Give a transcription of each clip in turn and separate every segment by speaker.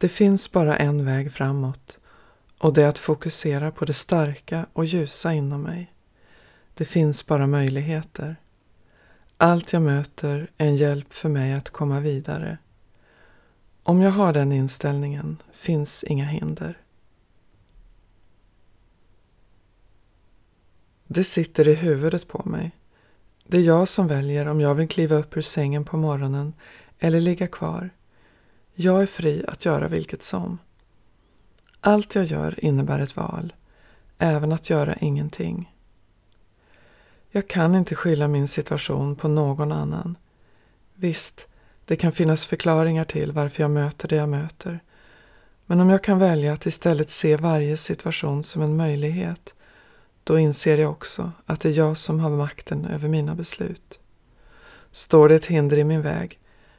Speaker 1: Det finns bara en väg framåt och det är att fokusera på det starka och ljusa inom mig. Det finns bara möjligheter. Allt jag möter är en hjälp för mig att komma vidare. Om jag har den inställningen finns inga hinder. Det sitter i huvudet på mig. Det är jag som väljer om jag vill kliva upp ur sängen på morgonen eller ligga kvar. Jag är fri att göra vilket som. Allt jag gör innebär ett val, även att göra ingenting. Jag kan inte skylla min situation på någon annan. Visst, det kan finnas förklaringar till varför jag möter det jag möter. Men om jag kan välja att istället se varje situation som en möjlighet, då inser jag också att det är jag som har makten över mina beslut. Står det ett hinder i min väg,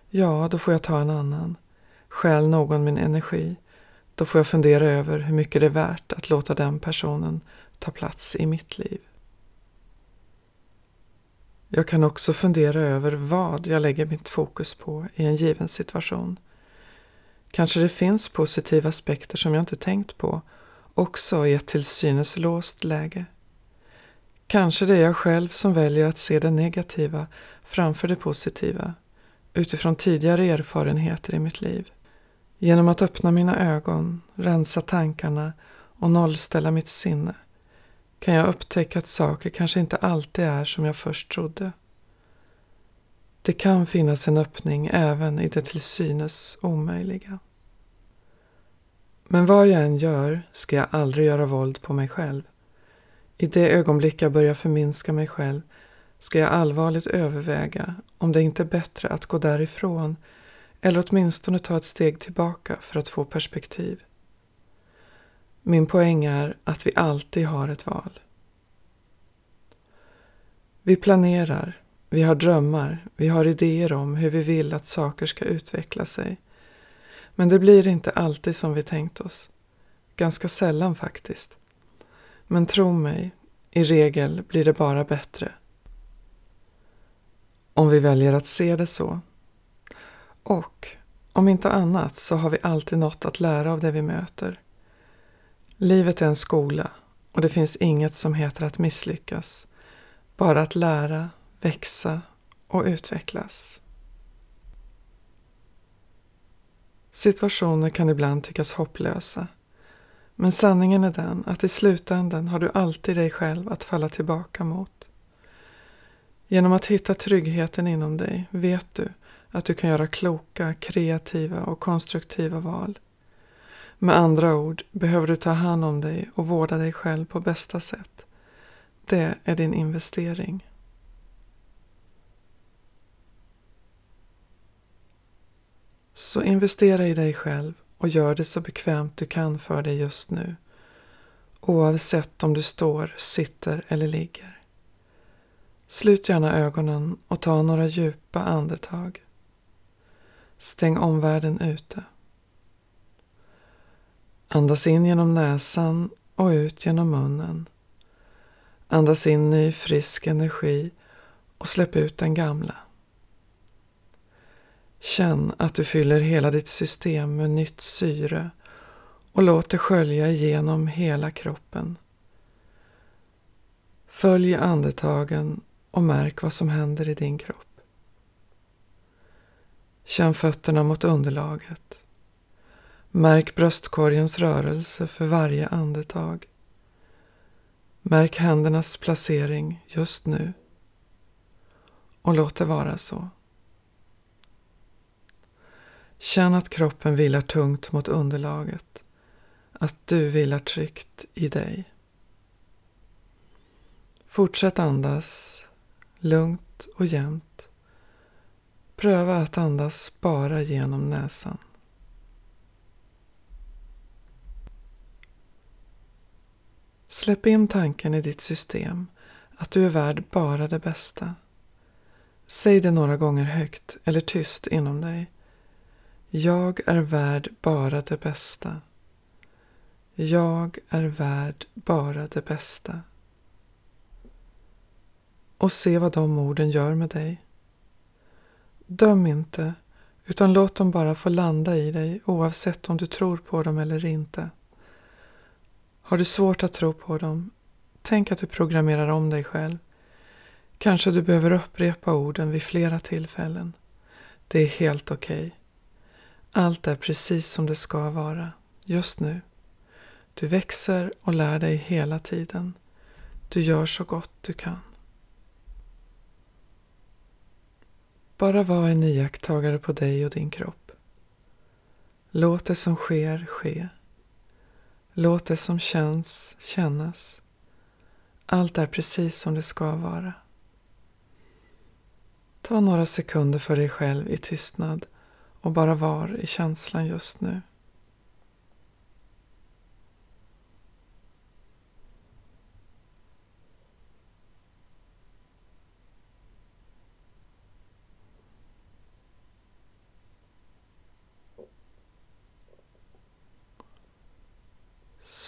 Speaker 1: ja, då får jag ta en annan. Stjäl någon min energi, då får jag fundera över hur mycket det är värt att låta den personen ta plats i mitt liv. Jag kan också fundera över vad jag lägger mitt fokus på i en given situation. Kanske det finns positiva aspekter som jag inte tänkt på också i ett till synes låst läge. Kanske det är jag själv som väljer att se det negativa framför det positiva utifrån tidigare erfarenheter i mitt liv. Genom att öppna mina ögon, rensa tankarna och nollställa mitt sinne kan jag upptäcka att saker kanske inte alltid är som jag först trodde. Det kan finnas en öppning även i det till synes omöjliga. Men vad jag än gör ska jag aldrig göra våld på mig själv. I det ögonblick jag börjar förminska mig själv ska jag allvarligt överväga om det inte är bättre att gå därifrån eller åtminstone ta ett steg tillbaka för att få perspektiv. Min poäng är att vi alltid har ett val. Vi planerar, vi har drömmar, vi har idéer om hur vi vill att saker ska utveckla sig. Men det blir inte alltid som vi tänkt oss. Ganska sällan faktiskt. Men tro mig, i regel blir det bara bättre. Om vi väljer att se det så. Och om inte annat så har vi alltid något att lära av det vi möter. Livet är en skola och det finns inget som heter att misslyckas. Bara att lära, växa och utvecklas. Situationer kan ibland tyckas hopplösa. Men sanningen är den att i slutändan har du alltid dig själv att falla tillbaka mot. Genom att hitta tryggheten inom dig vet du att du kan göra kloka, kreativa och konstruktiva val. Med andra ord behöver du ta hand om dig och vårda dig själv på bästa sätt. Det är din investering. Så investera i dig själv och gör det så bekvämt du kan för dig just nu. Oavsett om du står, sitter eller ligger. Slut gärna ögonen och ta några djupa andetag. Stäng omvärlden ute. Andas in genom näsan och ut genom munnen. Andas in ny frisk energi och släpp ut den gamla. Känn att du fyller hela ditt system med nytt syre och låt det skölja igenom hela kroppen. Följ andetagen och märk vad som händer i din kropp. Känn fötterna mot underlaget. Märk bröstkorgens rörelse för varje andetag. Märk händernas placering just nu. Och låt det vara så. Känn att kroppen vilar tungt mot underlaget. Att du vilar tryggt i dig. Fortsätt andas lugnt och jämnt. Pröva att andas bara genom näsan. Släpp in tanken i ditt system att du är värd bara det bästa. Säg det några gånger högt eller tyst inom dig. Jag är värd bara det bästa. Jag är värd bara det bästa. Och se vad de orden gör med dig. Döm inte, Utan låt dem bara få landa i dig oavsett om du tror på dem eller inte. Har du svårt att tro på dem, tänk att du programmerar om dig själv. Kanske du behöver upprepa orden vid flera tillfällen. Det är helt okej. Okay. Allt är precis som det ska vara, just nu. Du växer och lär dig hela tiden. Du gör så gott du kan. Bara var en iakttagare på dig och din kropp. Låt det som sker ske. Låt det som känns kännas. Allt är precis som det ska vara. Ta några sekunder för dig själv i tystnad och bara var i känslan just nu.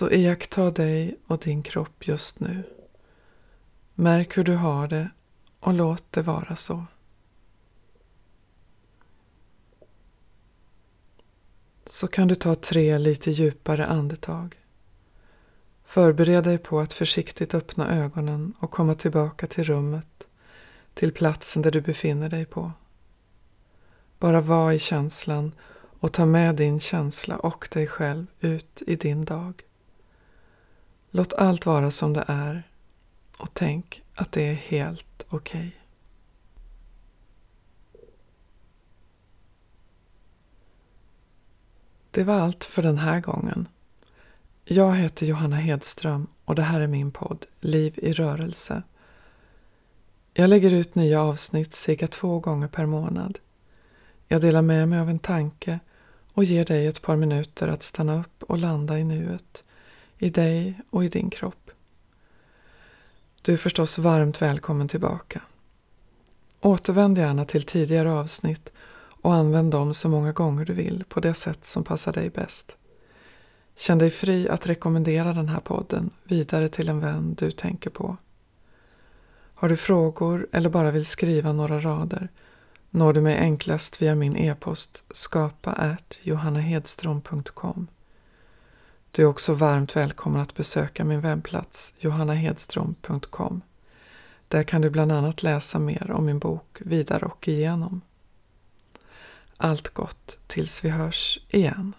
Speaker 1: Så iaktta dig och din kropp just nu. Märk hur du har det och låt det vara så. Så kan du ta tre lite djupare andetag. Förbered dig på att försiktigt öppna ögonen och komma tillbaka till rummet, till platsen där du befinner dig på. Bara var i känslan och ta med din känsla och dig själv ut i din dag. Låt allt vara som det är och tänk att det är helt okej. Okay. Det var allt för den här gången. Jag heter Johanna Hedström och det här är min podd Liv i rörelse. Jag lägger ut nya avsnitt cirka två gånger per månad. Jag delar med mig av en tanke och ger dig ett par minuter att stanna upp och landa i nuet i dig och i din kropp. Du är förstås varmt välkommen tillbaka. Återvänd gärna till tidigare avsnitt och använd dem så många gånger du vill på det sätt som passar dig bäst. Känn dig fri att rekommendera den här podden vidare till en vän du tänker på. Har du frågor eller bara vill skriva några rader når du mig enklast via min e-post skapa johannahedström.com. Du är också varmt välkommen att besöka min webbplats johannahedström.com. Där kan du bland annat läsa mer om min bok Vidare och igenom. Allt gott tills vi hörs igen.